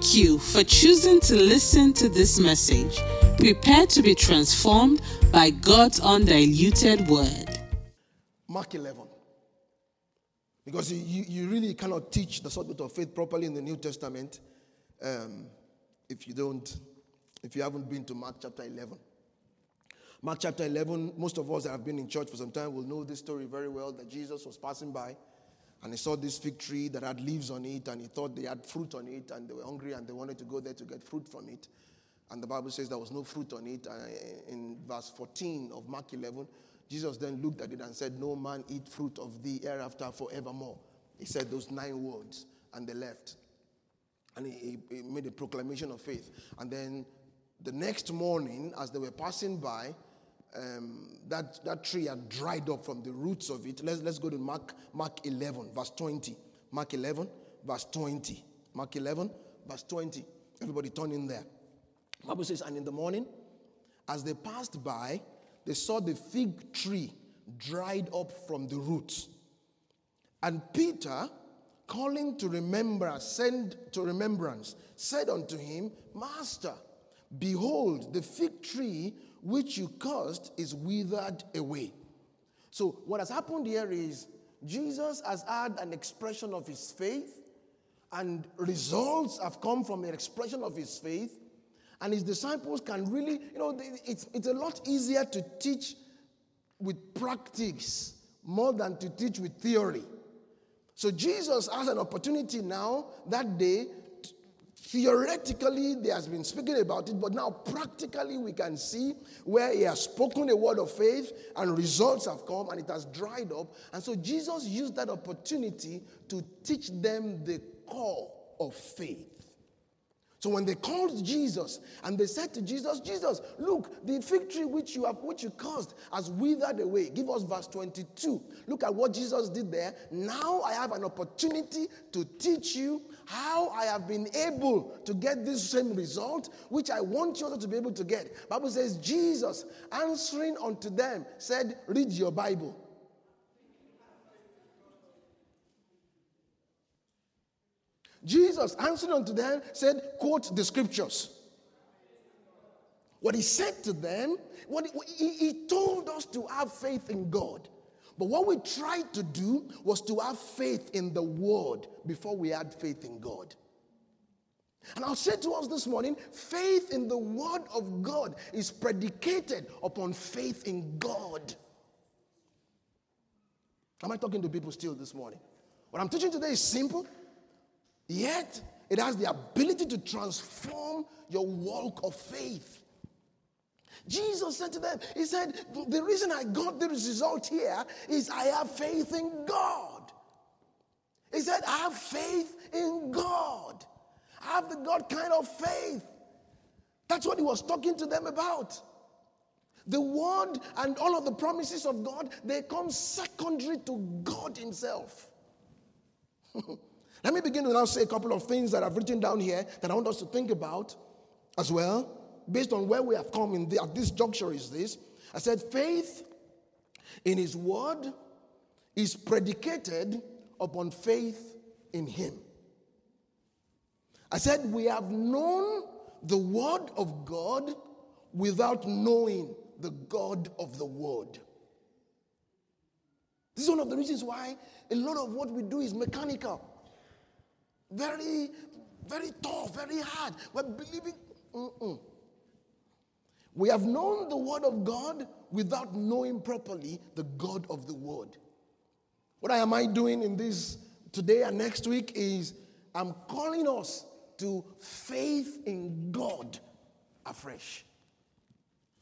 Thank you for choosing to listen to this message. Prepare to be transformed by God's undiluted word. Mark 11. Because you, you really cannot teach the subject of faith properly in the New Testament um, if you don't, if you haven't been to Mark chapter 11. Mark chapter 11, most of us that have been in church for some time will know this story very well that Jesus was passing by and he saw this fig tree that had leaves on it and he thought they had fruit on it and they were hungry and they wanted to go there to get fruit from it. And the Bible says there was no fruit on it. And in verse 14 of Mark 11, Jesus then looked at it and said, No man eat fruit of thee hereafter forevermore. He said those nine words and they left. And he, he made a proclamation of faith. And then the next morning, as they were passing by, um, that, that tree had dried up from the roots of it. Let's, let's go to Mark, Mark 11, verse 20. Mark 11, verse 20. Mark 11, verse 20. Everybody turn in there. Bible says, and in the morning, as they passed by, they saw the fig tree dried up from the roots. And Peter, calling to send to remembrance, said unto him, Master, behold, the fig tree which you cursed is withered away. So, what has happened here is Jesus has had an expression of his faith, and results have come from an expression of his faith. And his disciples can really, you know, it's, it's a lot easier to teach with practice more than to teach with theory. So Jesus has an opportunity now that day Theoretically, there has been speaking about it, but now practically we can see where he has spoken a word of faith and results have come and it has dried up. And so Jesus used that opportunity to teach them the core of faith. So when they called Jesus and they said to Jesus, Jesus, look, the fig tree which you have which you caused has withered away. Give us verse 22. Look at what Jesus did there. Now I have an opportunity to teach you how I have been able to get this same result, which I want you to be able to get. Bible says, Jesus answering unto them said, Read your Bible. Jesus answering unto them said, quote the scriptures. What he said to them, what he, he told us to have faith in God. But what we tried to do was to have faith in the word before we had faith in God. And I'll say to us this morning faith in the word of God is predicated upon faith in God. Am I talking to people still this morning? What I'm teaching today is simple. Yet, it has the ability to transform your walk of faith. Jesus said to them, He said, The reason I got this result here is I have faith in God. He said, I have faith in God. I have the God kind of faith. That's what he was talking to them about. The word and all of the promises of God, they come secondary to God Himself. Let me begin to now say a couple of things that I've written down here that I want us to think about as well, based on where we have come in the, at this juncture. Is this? I said, faith in His Word is predicated upon faith in Him. I said, we have known the Word of God without knowing the God of the Word. This is one of the reasons why a lot of what we do is mechanical. Very, very tough, very hard. We're believing. Mm-mm. We have known the Word of God without knowing properly the God of the Word. What am I doing in this today and next week is I'm calling us to faith in God afresh.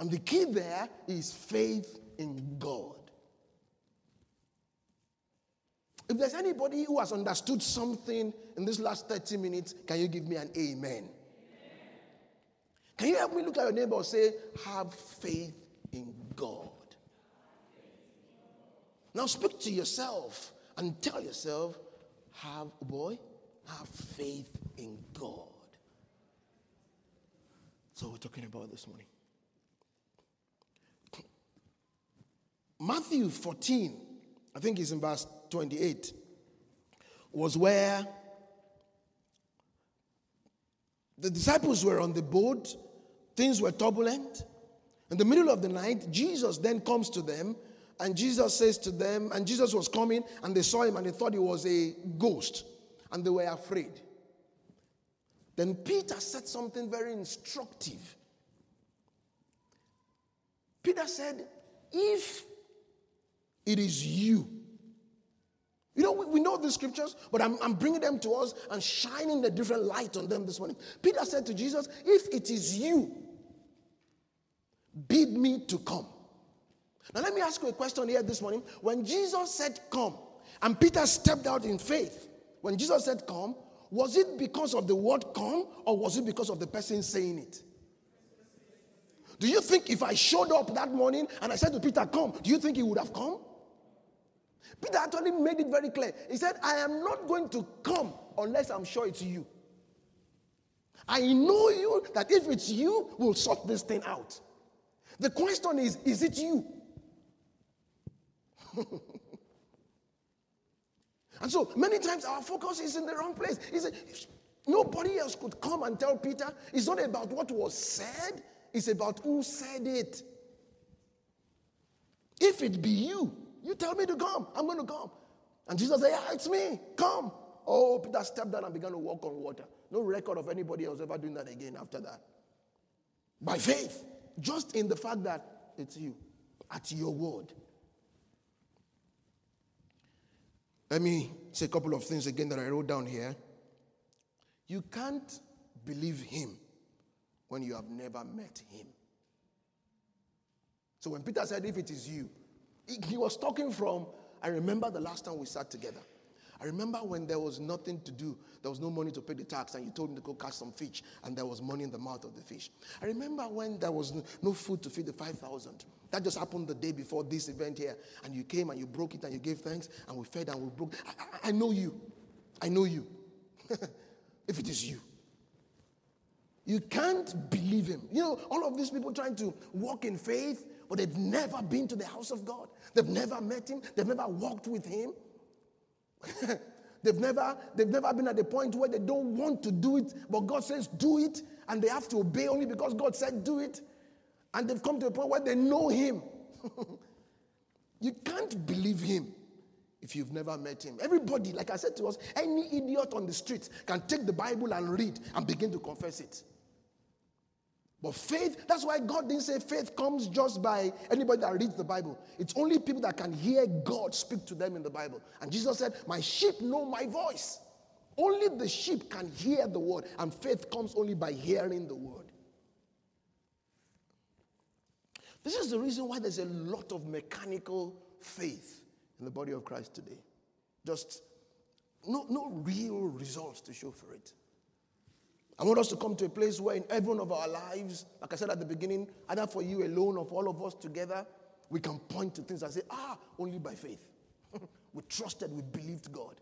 And the key there is faith in God. If there's anybody who has understood something in this last 30 minutes, can you give me an amen? amen? Can you help me look at your neighbor and say, Have faith in God? Now speak to yourself and tell yourself, Have, boy, have faith in God. So we're talking about this morning. Matthew 14, I think it's in verse 28, was where The disciples were on the boat, things were turbulent. In the middle of the night, Jesus then comes to them, and Jesus says to them, and Jesus was coming, and they saw him, and they thought he was a ghost, and they were afraid. Then Peter said something very instructive. Peter said, If it is you, you know, we, we know the scriptures, but I'm, I'm bringing them to us and shining a different light on them this morning. Peter said to Jesus, If it is you, bid me to come. Now, let me ask you a question here this morning. When Jesus said, Come, and Peter stepped out in faith, when Jesus said, Come, was it because of the word come or was it because of the person saying it? Do you think if I showed up that morning and I said to Peter, Come, do you think he would have come? Peter actually made it very clear. He said, I am not going to come unless I'm sure it's you. I know you that if it's you, we'll sort this thing out. The question is, is it you? and so many times our focus is in the wrong place. nobody else could come and tell Peter. It's not about what was said, it's about who said it. If it be you, you tell me to come. I'm going to come. And Jesus said, Yeah, it's me. Come. Oh, Peter stepped down and began to walk on water. No record of anybody else ever doing that again after that. By faith, just in the fact that it's you, at your word. Let me say a couple of things again that I wrote down here. You can't believe him when you have never met him. So when Peter said, If it is you, he was talking from, I remember the last time we sat together. I remember when there was nothing to do, there was no money to pay the tax, and you told me to go catch some fish, and there was money in the mouth of the fish. I remember when there was no food to feed the 5,000. That just happened the day before this event here, and you came and you broke it and you gave thanks, and we fed and we broke. I, I, I know you. I know you. if it is you. You can't believe him. You know, all of these people trying to walk in faith, but they've never been to the house of God. They've never met him. They've never walked with him. they've never they've never been at the point where they don't want to do it, but God says do it, and they have to obey only because God said do it. And they've come to a point where they know him. you can't believe him if you've never met him. Everybody, like I said to us, any idiot on the street can take the Bible and read and begin to confess it. But faith, that's why God didn't say faith comes just by anybody that reads the Bible. It's only people that can hear God speak to them in the Bible. And Jesus said, My sheep know my voice. Only the sheep can hear the word, and faith comes only by hearing the word. This is the reason why there's a lot of mechanical faith in the body of Christ today. Just no, no real results to show for it. I want us to come to a place where in every one of our lives, like I said at the beginning, either for you alone or for all of us together, we can point to things and say, ah, only by faith. we trusted, we believed God.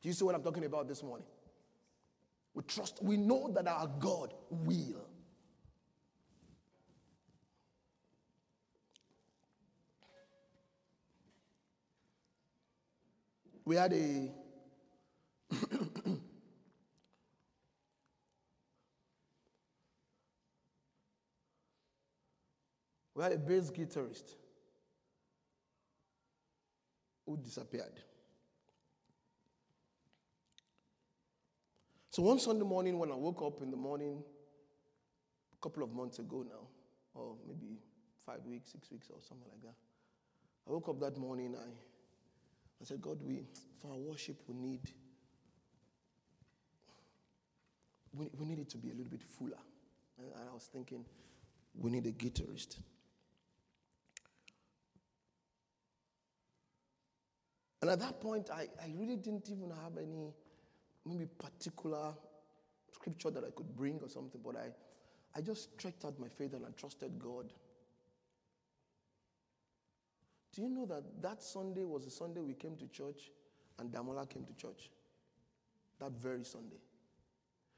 Do you see what I'm talking about this morning? We trust, we know that our God will. We had a We had a bass guitarist who disappeared. So one Sunday morning, when I woke up in the morning, a couple of months ago now, or maybe five weeks, six weeks, or something like that, I woke up that morning. I, I said, God, we for our worship we need we, we need it to be a little bit fuller. And I was thinking, we need a guitarist. And at that point, I, I really didn't even have any maybe particular scripture that I could bring or something, but I, I just stretched out my faith and I trusted God. Do you know that that Sunday was the Sunday we came to church and Damola came to church? That very Sunday.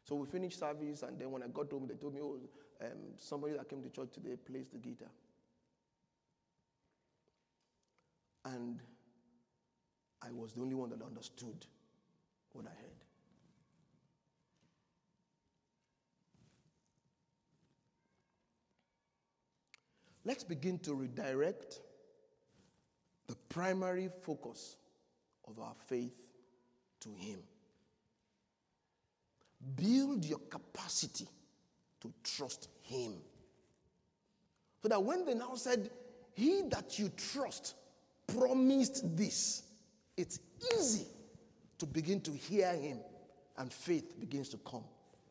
So we finished service, and then when I got home, they told me, oh, um, somebody that came to church today plays the guitar. And I was the only one that understood what I heard. Let's begin to redirect the primary focus of our faith to Him. Build your capacity to trust Him. So that when they now said, He that you trust promised this it's easy to begin to hear Him and faith begins to come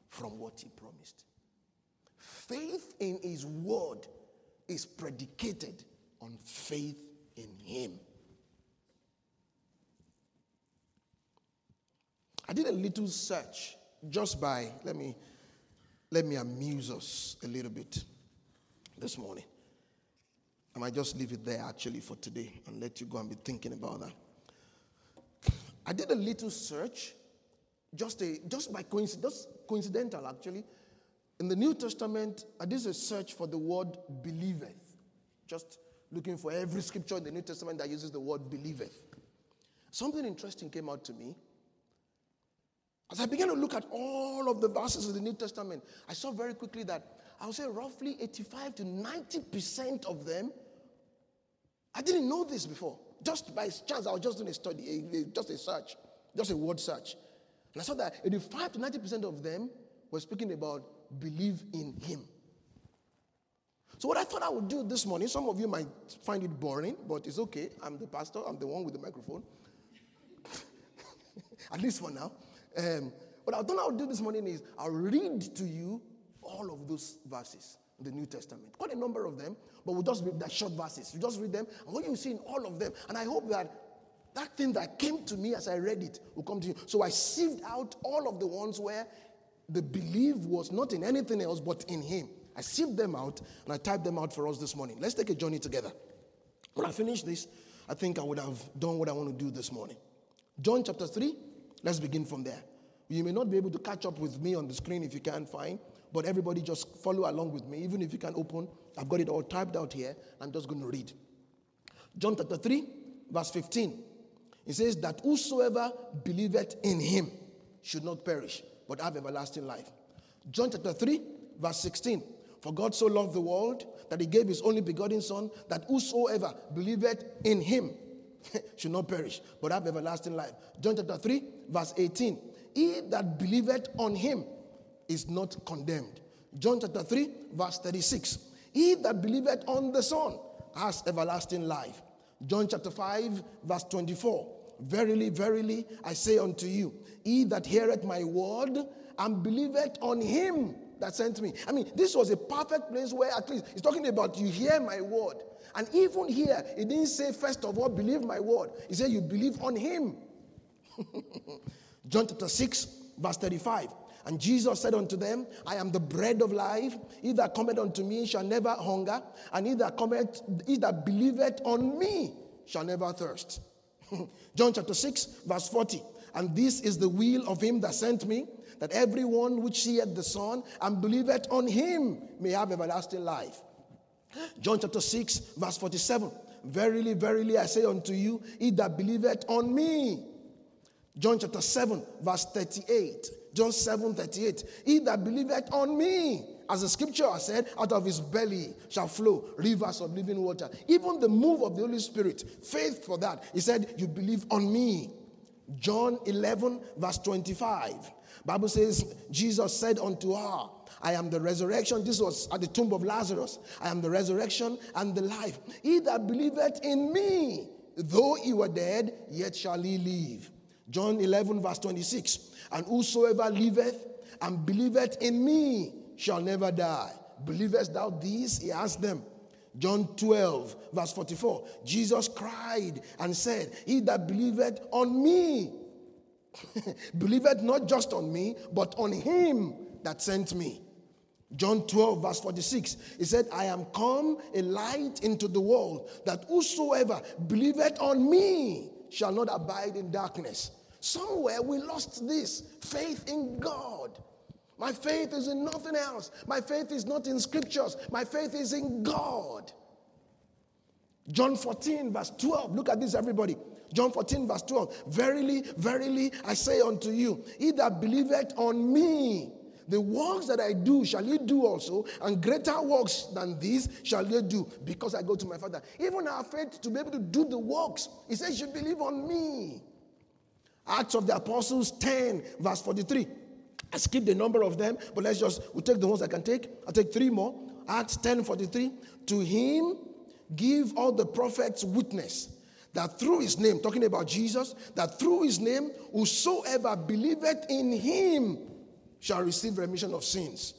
from what He promised. Faith in His word is predicated on faith in Him. I did a little search just by, let me, let me amuse us a little bit this morning. I might just leave it there actually for today and let you go and be thinking about that. I did a little search, just, a, just by coincidence, coincidental actually. In the New Testament, I did a search for the word believeth. Just looking for every scripture in the New Testament that uses the word believeth. Something interesting came out to me. As I began to look at all of the verses of the New Testament, I saw very quickly that I would say roughly 85 to 90% of them, I didn't know this before. Just by chance, I was just doing a study, a, a, just a search, just a word search. And I saw that 85 to 90% of them were speaking about believe in Him. So, what I thought I would do this morning, some of you might find it boring, but it's okay. I'm the pastor, I'm the one with the microphone. At least for now. Um, what I thought I would do this morning is I'll read to you all of those verses in the New Testament. Quite a number of them, but we'll just read the short verses. You just read them, and what you see in all of them, and I hope that that thing that came to me as I read it will come to you. So I sieved out all of the ones where the belief was not in anything else but in Him. I sieved them out and I typed them out for us this morning. Let's take a journey together. When I finish this, I think I would have done what I want to do this morning. John chapter 3, let's begin from there. You may not be able to catch up with me on the screen if you can't find, but everybody just follow along with me. Even if you can open, I've got it all typed out here. I'm just going to read. John chapter 3, verse 15. It says that whosoever believeth in him should not perish, but have everlasting life. John chapter 3, verse 16. For God so loved the world that he gave his only begotten Son, that whosoever believeth in him should not perish, but have everlasting life. John chapter 3, verse 18. He that believeth on him is not condemned. John chapter 3, verse 36. He that believeth on the Son has everlasting life. John chapter 5, verse 24. Verily, verily, I say unto you, he that heareth my word and believeth on him that sent me. I mean, this was a perfect place where at least he's talking about you hear my word. And even here, he didn't say, first of all, believe my word. He said, you believe on him. John chapter 6, verse 35. And Jesus said unto them, I am the bread of life. He that cometh unto me shall never hunger, and he that cometh, he that believeth on me shall never thirst. John chapter 6, verse 40. And this is the will of him that sent me, that everyone which seeth the Son and believeth on him may have everlasting life. John chapter 6, verse 47. Verily, verily, I say unto you, he that believeth on me. John chapter 7, verse 38. John 7 38. He that believeth on me, as the scripture has said, out of his belly shall flow rivers of living water. Even the move of the Holy Spirit, faith for that. He said, You believe on me. John 11, verse 25. Bible says, Jesus said unto her, I am the resurrection. This was at the tomb of Lazarus. I am the resurrection and the life. He that believeth in me, though he were dead, yet shall he live. John 11, verse 26. And whosoever liveth and believeth in me shall never die. Believest thou this? He asked them. John 12, verse 44. Jesus cried and said, He that believeth on me, believeth not just on me, but on him that sent me. John 12, verse 46, he said, I am come a light into the world, that whosoever believeth on me shall not abide in darkness. Somewhere we lost this faith in God. My faith is in nothing else. My faith is not in scriptures. My faith is in God. John 14, verse 12. Look at this, everybody. John 14, verse 12. Verily, verily, I say unto you, he that believeth on me, The works that I do shall ye do also, and greater works than these shall ye do, because I go to my Father. Even our faith to be able to do the works, he says, you believe on me. Acts of the Apostles 10, verse 43. I skip the number of them, but let's just, we'll take the ones I can take. I'll take three more. Acts 10, 43. To him give all the prophets witness that through his name, talking about Jesus, that through his name, whosoever believeth in him shall receive remission of sins.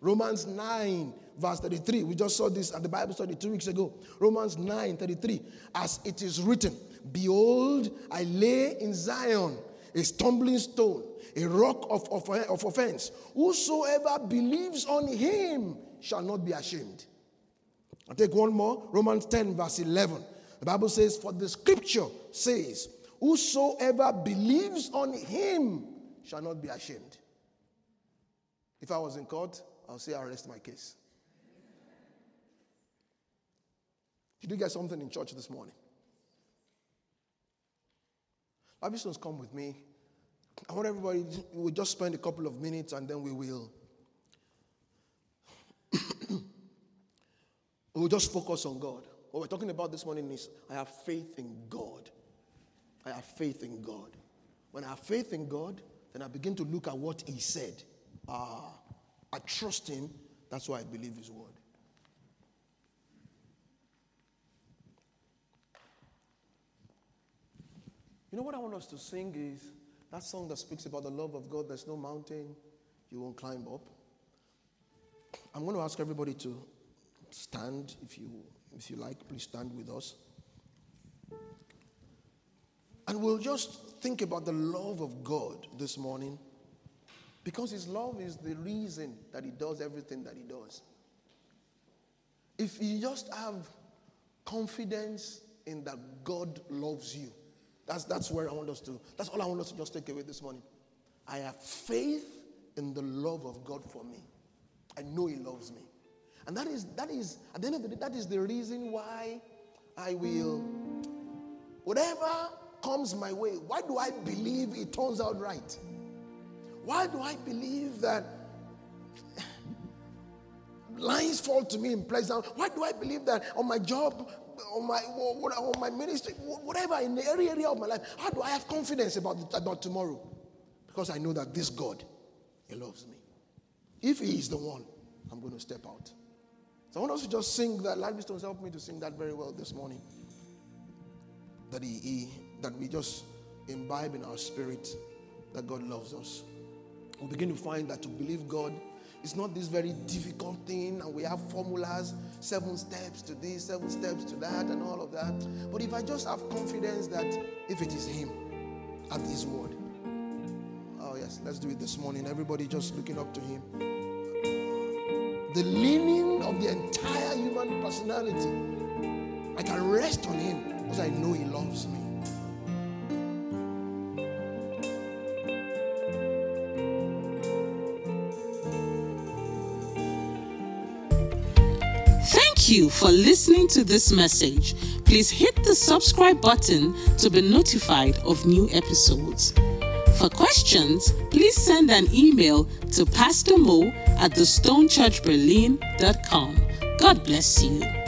Romans 9, verse 33. We just saw this at the Bible study two weeks ago. Romans 9, 33. As it is written, Behold, I lay in Zion a stumbling stone, a rock of, of, of offense. Whosoever believes on him shall not be ashamed. I'll take one more. Romans 10, verse 11. The Bible says, For the scripture says, Whosoever believes on him shall not be ashamed. If I was in court, I'll say I'll rest my case. Did you get something in church this morning? Livingston's come with me. I want everybody, we'll just spend a couple of minutes and then we will. we'll just focus on God. What we're talking about this morning is I have faith in God. I have faith in God. When I have faith in God, then I begin to look at what He said. Ah, I trust Him. That's why I believe His word. You know what I want us to sing is that song that speaks about the love of God. There's no mountain you won't climb up. I'm going to ask everybody to stand if you if you like. Please stand with us. And we'll just think about the love of God this morning. Because His love is the reason that He does everything that He does. If you just have confidence in that God loves you, that's, that's where I want us to, that's all I want us to just take away this morning. I have faith in the love of God for me. I know He loves me. And that is, that is, at the end of the day, that is the reason why I will, whatever comes my way, why do I believe it turns out right? Why do I believe that lines fall to me in pleasant? Why do I believe that on my job on my, on my ministry, whatever, in the area, of my life, how do I have confidence about, about tomorrow? Because I know that this God, He loves me. If He is the one, I'm going to step out. So I want us to just sing that. Stones helped me to sing that very well this morning. That he, he, that we just imbibe in our spirit that God loves us. We begin to find that to believe God it's not this very difficult thing, and we have formulas, seven steps to this, seven steps to that, and all of that. But if I just have confidence that if it is Him at His word, oh, yes, let's do it this morning. Everybody just looking up to Him. The leaning of the entire human personality, I can rest on Him because I know He loves me. You for listening to this message. Please hit the subscribe button to be notified of new episodes. For questions, please send an email to Pastor Mo at thestonechurchberlin.com. God bless you.